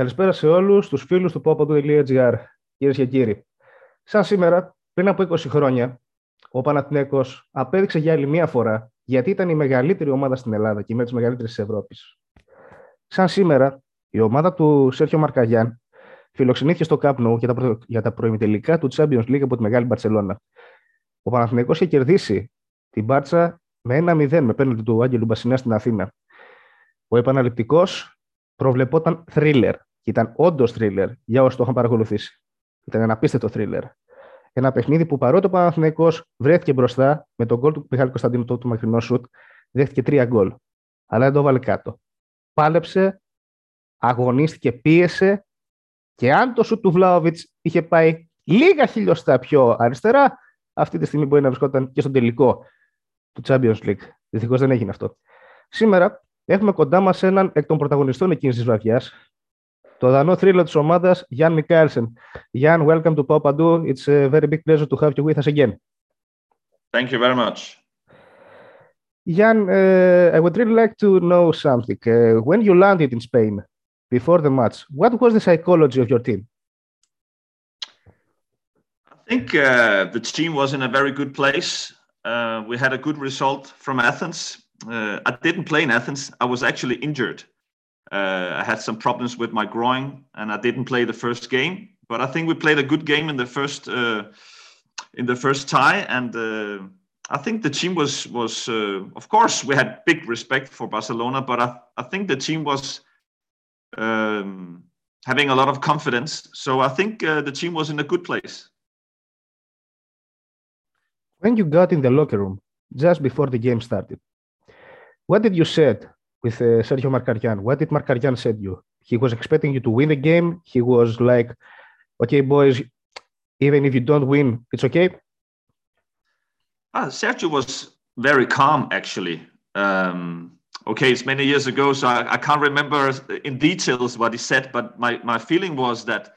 Καλησπέρα σε όλους τους φίλους του popadu.gr, κυρίες και κύριοι. Σαν σήμερα, πριν από 20 χρόνια, ο Παναθηναίκος απέδειξε για άλλη μία φορά γιατί ήταν η μεγαλύτερη ομάδα στην Ελλάδα και με τις μεγαλύτερες της Ευρώπης. Σαν σήμερα, η ομάδα του Σέρχιο Μαρκαγιάν φιλοξενήθηκε στο Κάπνο για τα, προ... για τα προημιτελικά του Champions League από τη Μεγάλη Μπαρσελόνα. Ο Παναθηναίκος είχε κερδίσει την Μπάρτσα με ένα 0 με πέναλτι του Άγγελου Μπασινά στην Αθήνα. Ο επαναληπτικός προβλεπόταν thriller. Και ήταν όντως thriller για όσους το είχαν παρακολουθήσει. Ήταν ένα απίστευτο thriller. Ένα παιχνίδι που παρότι ο Παναθηναϊκός βρέθηκε μπροστά με τον γκολ του Μιχάλη Κωνσταντίνου του μακρινό σουτ, δέχτηκε τρία γκολ. Αλλά δεν το βάλε κάτω. Πάλεψε, αγωνίστηκε, πίεσε και αν το σουτ του Βλάοβιτ είχε πάει λίγα χιλιοστά πιο αριστερά, αυτή τη στιγμή μπορεί να βρισκόταν και στον τελικό του Champions League. Δυστυχώς δεν έγινε αυτό. Σήμερα έχουμε κοντά μας έναν εκ των πρωταγωνιστών εκείνης της βραδιάς, Το δανό θρύλο της ομάδας, Jan Michaelsen. Jan, welcome to Papadou. It's a very big pleasure to have you with us again. Thank you very much. Jan, uh, I would really like to know something. Uh, when you landed in Spain before the match, what was the psychology of your team? I think uh, the team was in a very good place. Uh, we had a good result from Athens. Uh, I didn't play in Athens, I was actually injured. Uh, I had some problems with my groin, and I didn't play the first game. But I think we played a good game in the first uh, in the first tie, and uh, I think the team was was. Uh, of course, we had big respect for Barcelona, but I I think the team was um, having a lot of confidence. So I think uh, the team was in a good place. When you got in the locker room just before the game started, what did you said with uh, Sergio Markarian. What did Markarian said you? He was expecting you to win the game. He was like, "Okay, boys, even if you don't win, it's okay." Ah, Sergio was very calm, actually. Um, okay, it's many years ago, so I, I, can't remember in details what he said, but my, my feeling was that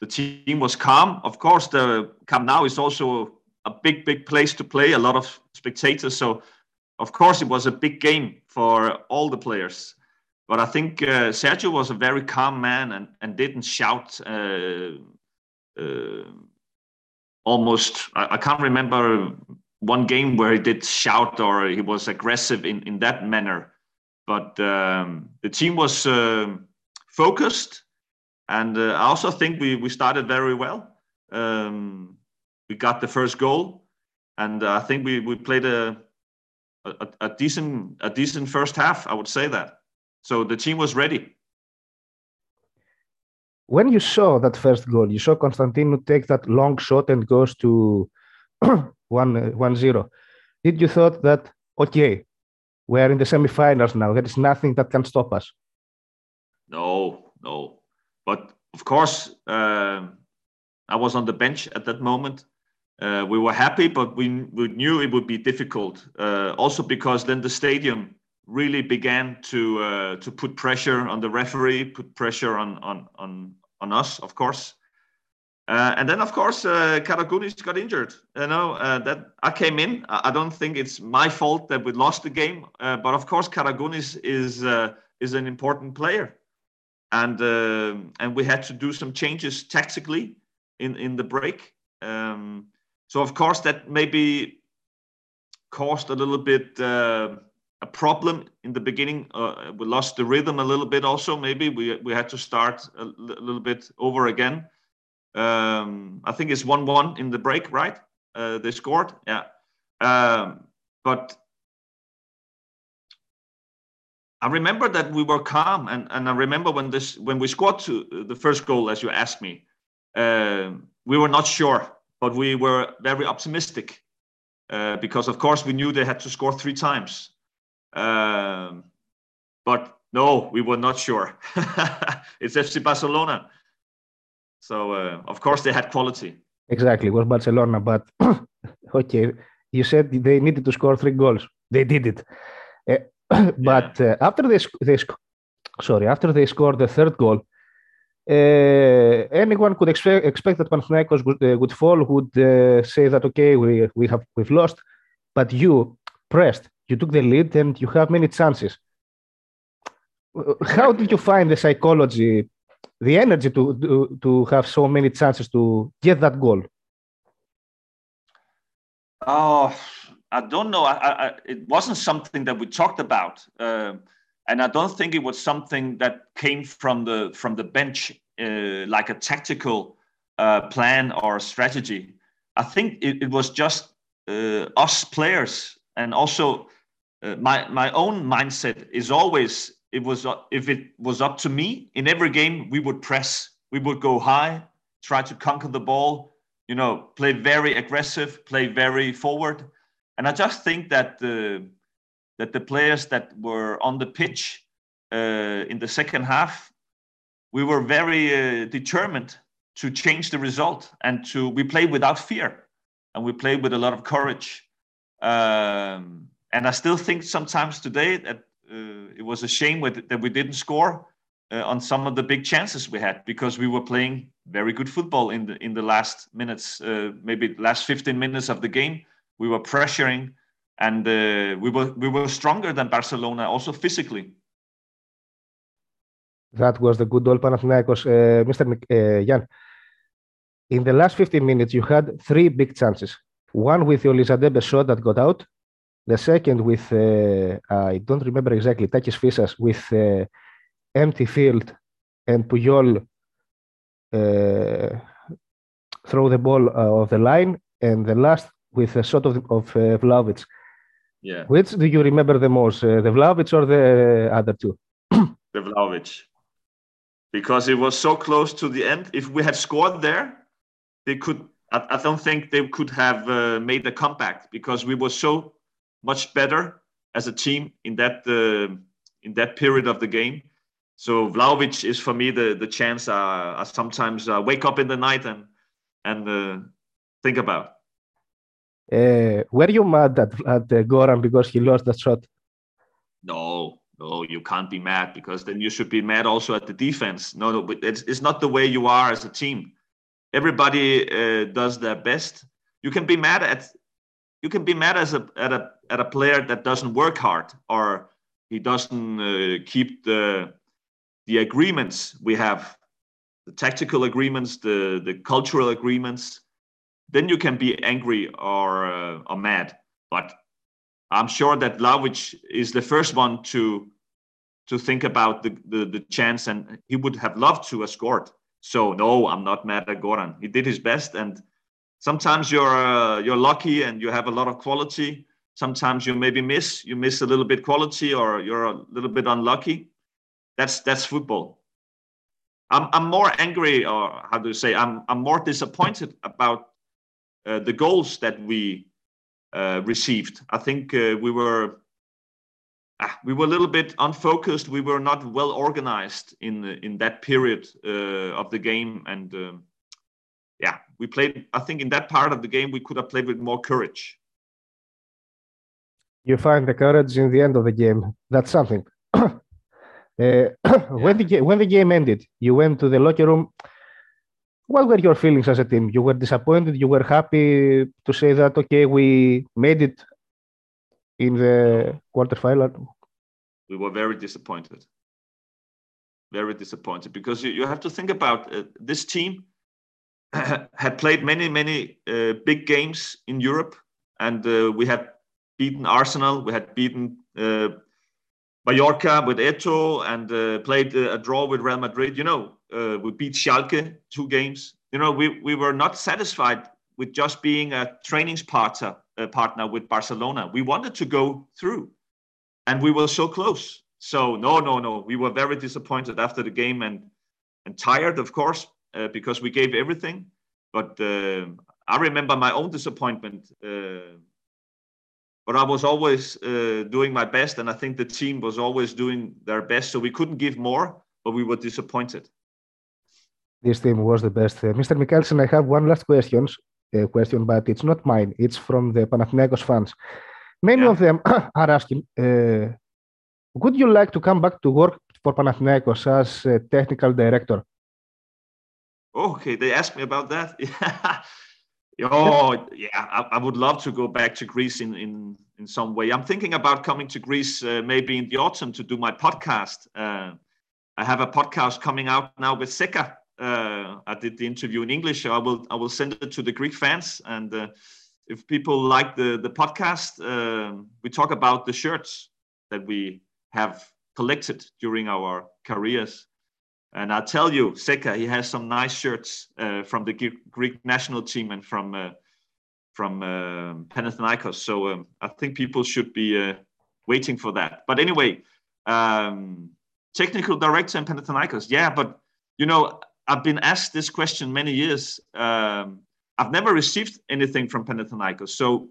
the team was calm. Of course, the Camp Nou is also a big, big place to play, a lot of spectators. So of course, it was a big game for all the players. But I think uh, Sergio was a very calm man and, and didn't shout. Uh, uh, almost, I, I, can't remember one game where he did shout or he was aggressive in, in that manner. But um, the team was uh, focused. And uh, I also think we, we started very well. Um, we got the first goal. And I think we, we played a, a, a decent a decent first half. I would say that. So the team was ready. When you saw that first goal, you saw Constantino take that long shot and goes to one one zero. Did you thought that okay, we are in the semifinals now? There is nothing that can stop us. No, no. But of course, uh, I was on the bench at that moment, uh, we were happy, but we, we knew it would be difficult. Uh, also because then the stadium really began to uh, to put pressure on the referee, put pressure on on on, on us, of course. Uh, and then, of course, uh, Karagounis got injured. You know uh, that I came in. I don't think it's my fault that we lost the game, uh, but of course, Karagounis is is an important player, and and we had to do some changes tactically in in the break. Um, so of course that maybe caused a little bit uh, a problem in the beginning. Uh, we lost the rhythm a little bit. Also, maybe we we had to start a little bit over again. Um, I think it's one-one in the break, right? Uh, they scored, yeah. Um, but I remember that we were calm, and, and I remember when this when we scored to the first goal, as you asked me, uh, we were not sure but we were very optimistic uh, because, of course, we knew they had to score three times. Um, but no, we were not sure. it's FC Barcelona. So, uh, of course, they had quality. Exactly, it was Barcelona. But okay, you said they needed to score three goals. They did it. Uh, but yeah. after they, they sorry, after they scored the third goal, uh, anyone could expect, expect that Panathinaikos would, uh, would fall, would uh, say that okay, we we have we've lost, but you pressed, you took the lead, and you have many chances. How did you find the psychology the energy to, to, to have so many chances to get that goal? Oh, I don't know. I, I, it wasn't something that we talked about, uh, and I don't think it was something that came from the from the bench, uh, like a tactical uh, plan or strategy. I think it, it was just uh, us players, and also uh, my my own mindset is always it was if it was up to me in every game we would press, we would go high, try to conquer the ball, you know, play very aggressive, play very forward and I just think that the that the players that were on the pitch uh, in the second half, we were very uh, determined to change the result and to we played without fear and we played with a lot of courage. Um, and I still think sometimes today that uh, it was a shame with, that we didn't score uh, on some of the big chances we had because we were playing very good football in the in the last minutes, uh, maybe last 15 minutes of the game we were pressuring, and uh, we were we were stronger than Barcelona also physically. That was the good old Panathinaikos, uh, Mr. Uh, Jan. In the last 15 minutes, you had three big chances. One with Olisadebe shot that got out. The second with, uh, I don't remember exactly, Takis Fyssas with uh, empty field and Puyol uh, throw the ball uh, off the line. And the last with a shot of, of uh, Vlaović. Yeah. Which do you remember the most, uh, the Vlaović or the other two? the Vlaović. Because it was so close to the end. If we had scored there, they could. I, I don't think they could have uh, made the comeback because we were so much better as a team in that uh, in that period of the game. So Vlaović is for me the the chance I, I sometimes uh, wake up in the night and and uh, think about. Uh, were you mad at, at uh, Goran because he lost that shot? No, no, you can't be mad because then you should be mad also at the defense. No, no, it's, it's not the way you are as a team. Everybody uh, does their best. You can be mad at you can be mad as a at a at a player that doesn't work hard or he doesn't uh, keep the the agreements we have, the tactical agreements, the the cultural agreements then you can be angry or uh, or mad. But I'm sure that Vlaović is the first one to to think about the, the, the chance, and he would have loved to have scored. So no, I'm not mad at Goran. He did his best, and sometimes you're uh, you're lucky and you have a lot of quality. Sometimes you maybe miss you miss a little bit quality, or you're a little bit unlucky. That's that's football. I'm I'm more angry, or how do you say? I'm I'm more disappointed about the goals that we uh, received. I think uh, we were ah, we were a little bit unfocused. We were not well organized in in that period of the game, and um, yeah, we played. I think in that part of the game we could have played with more courage. You find the courage in the end of the game. That's something. uh, yeah. when the when the game ended, you went to the locker room what were your feelings as a team? You were disappointed. You were happy to say that okay, we made it in the quarterfinal. We were very disappointed. Very disappointed because you, you have to think about uh, this team had played many many uh, big games in Europe, and uh, we had beaten Arsenal. We had beaten uh, Mallorca with Eto'o and uh, played a draw with Real Madrid. You know, uh, we beat Schalke two games. You know, we, we were not satisfied with just being a training partner, uh, partner with Barcelona. We wanted to go through, and we were so close. So no, no, no. We were very disappointed after the game and and tired, of course, uh, because we gave everything. But uh, I remember my own disappointment. But I was always uh, doing my best, and I think the team was always doing their best. So we couldn't give more, but we were disappointed this team was the best. Uh, Mr. Michaelsen, I have one last question, uh, question, but it's not mine. It's from the Panathinaikos fans. Many yeah. of them are asking, uh, would you like to come back to work for Panathinaikos as a technical director? Okay, they asked me about that. oh, yeah, I, I, would love to go back to Greece in, in, in some way. I'm thinking about coming to Greece uh, maybe in the autumn to do my podcast. Uh, I have a podcast coming out now with Seka. Uh, I did the interview in English. I will I will send it to the Greek fans, and uh, if people like the the podcast, uh, we talk about the shirts that we have collected during our careers. And I tell you, Seka, he has some nice shirts uh, from the Greek national team and from uh, from uh, Panathinaikos. So um, I think people should be uh, waiting for that. But anyway, um, technical director in Panathinaikos. Yeah, but you know, I've been asked this question many years. Um, I've never received anything from Panathinaikos, so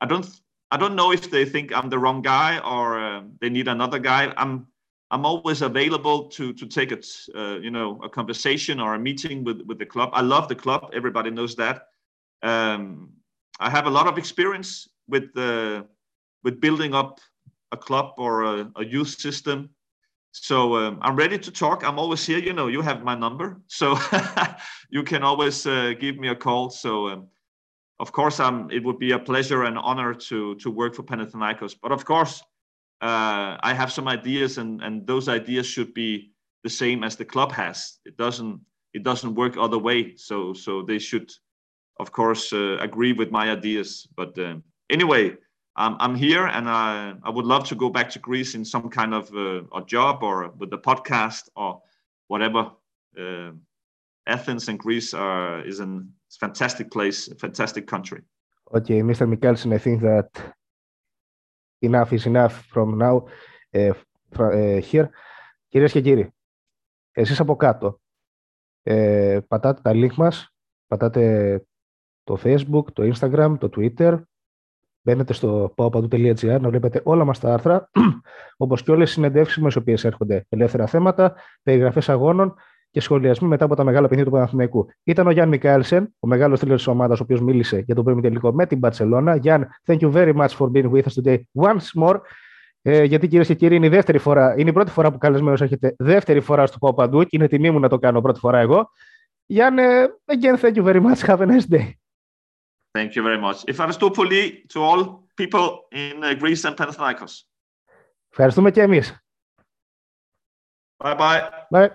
I don't. I don't know if they think I'm the wrong guy or uh, they need another guy. I'm I'm always available to to take a uh, you know a conversation or a meeting with with the club. I love the club. Everybody knows that. Um, I have a lot of experience with the with building up a club or a, a youth system. So um, I'm ready to talk. I'm always here. You know, you have my number, so you can always uh, give me a call. So, um, of course, um, it would be a pleasure and honor to to work for Panathinaikos. But of course, uh, I have some ideas, and and those ideas should be the same as the club has. It doesn't it doesn't work other way. So so they should of course, uh, agree with my ideas. But uh, anyway, I'm, I'm here and I, I would love to go back to Greece in some kind of uh, a job or with the podcast or whatever. Uh, Athens and Greece are, is a fantastic place, fantastic country. Okay, Mr. Michaelsen, I think that enough is enough from now uh, uh, here. Κυρίες και κύριοι, εσείς από κάτω ε, πατάτε τα link μας, πατάτε το Facebook, το Instagram, το Twitter. Μπαίνετε στο powapadu.gr να βλέπετε όλα μας τα άρθρα, όπως και όλες οι συνεντεύξεις με τις οποίες έρχονται ελεύθερα θέματα, περιγραφές αγώνων και σχολιασμοί μετά από τα μεγάλα παιχνίδια του Παναθηναϊκού. Ήταν ο Γιάννη Μικάελσεν, ο μεγάλος τρίλερ της ομάδας, ο οποίος μίλησε για το πρώτο τελικό με την Μπαρσελόνα. Γιάννη, thank you very much for being with us today once more. Ε, γιατί κυρίες και κύριοι, είναι η, δεύτερη φορά, είναι η πρώτη φορά που καλεσμένος έρχεται δεύτερη φορά στο Πάω Παντού και είναι τιμή μου να το κάνω πρώτη φορά εγώ. Γιάννη, again, thank you very much. Have a nice day. Thank you very much. Ευχαριστώ to all people in uh, Greece and Panathinaikos. Ευχαριστούμε και εμείς. Bye bye. Bye.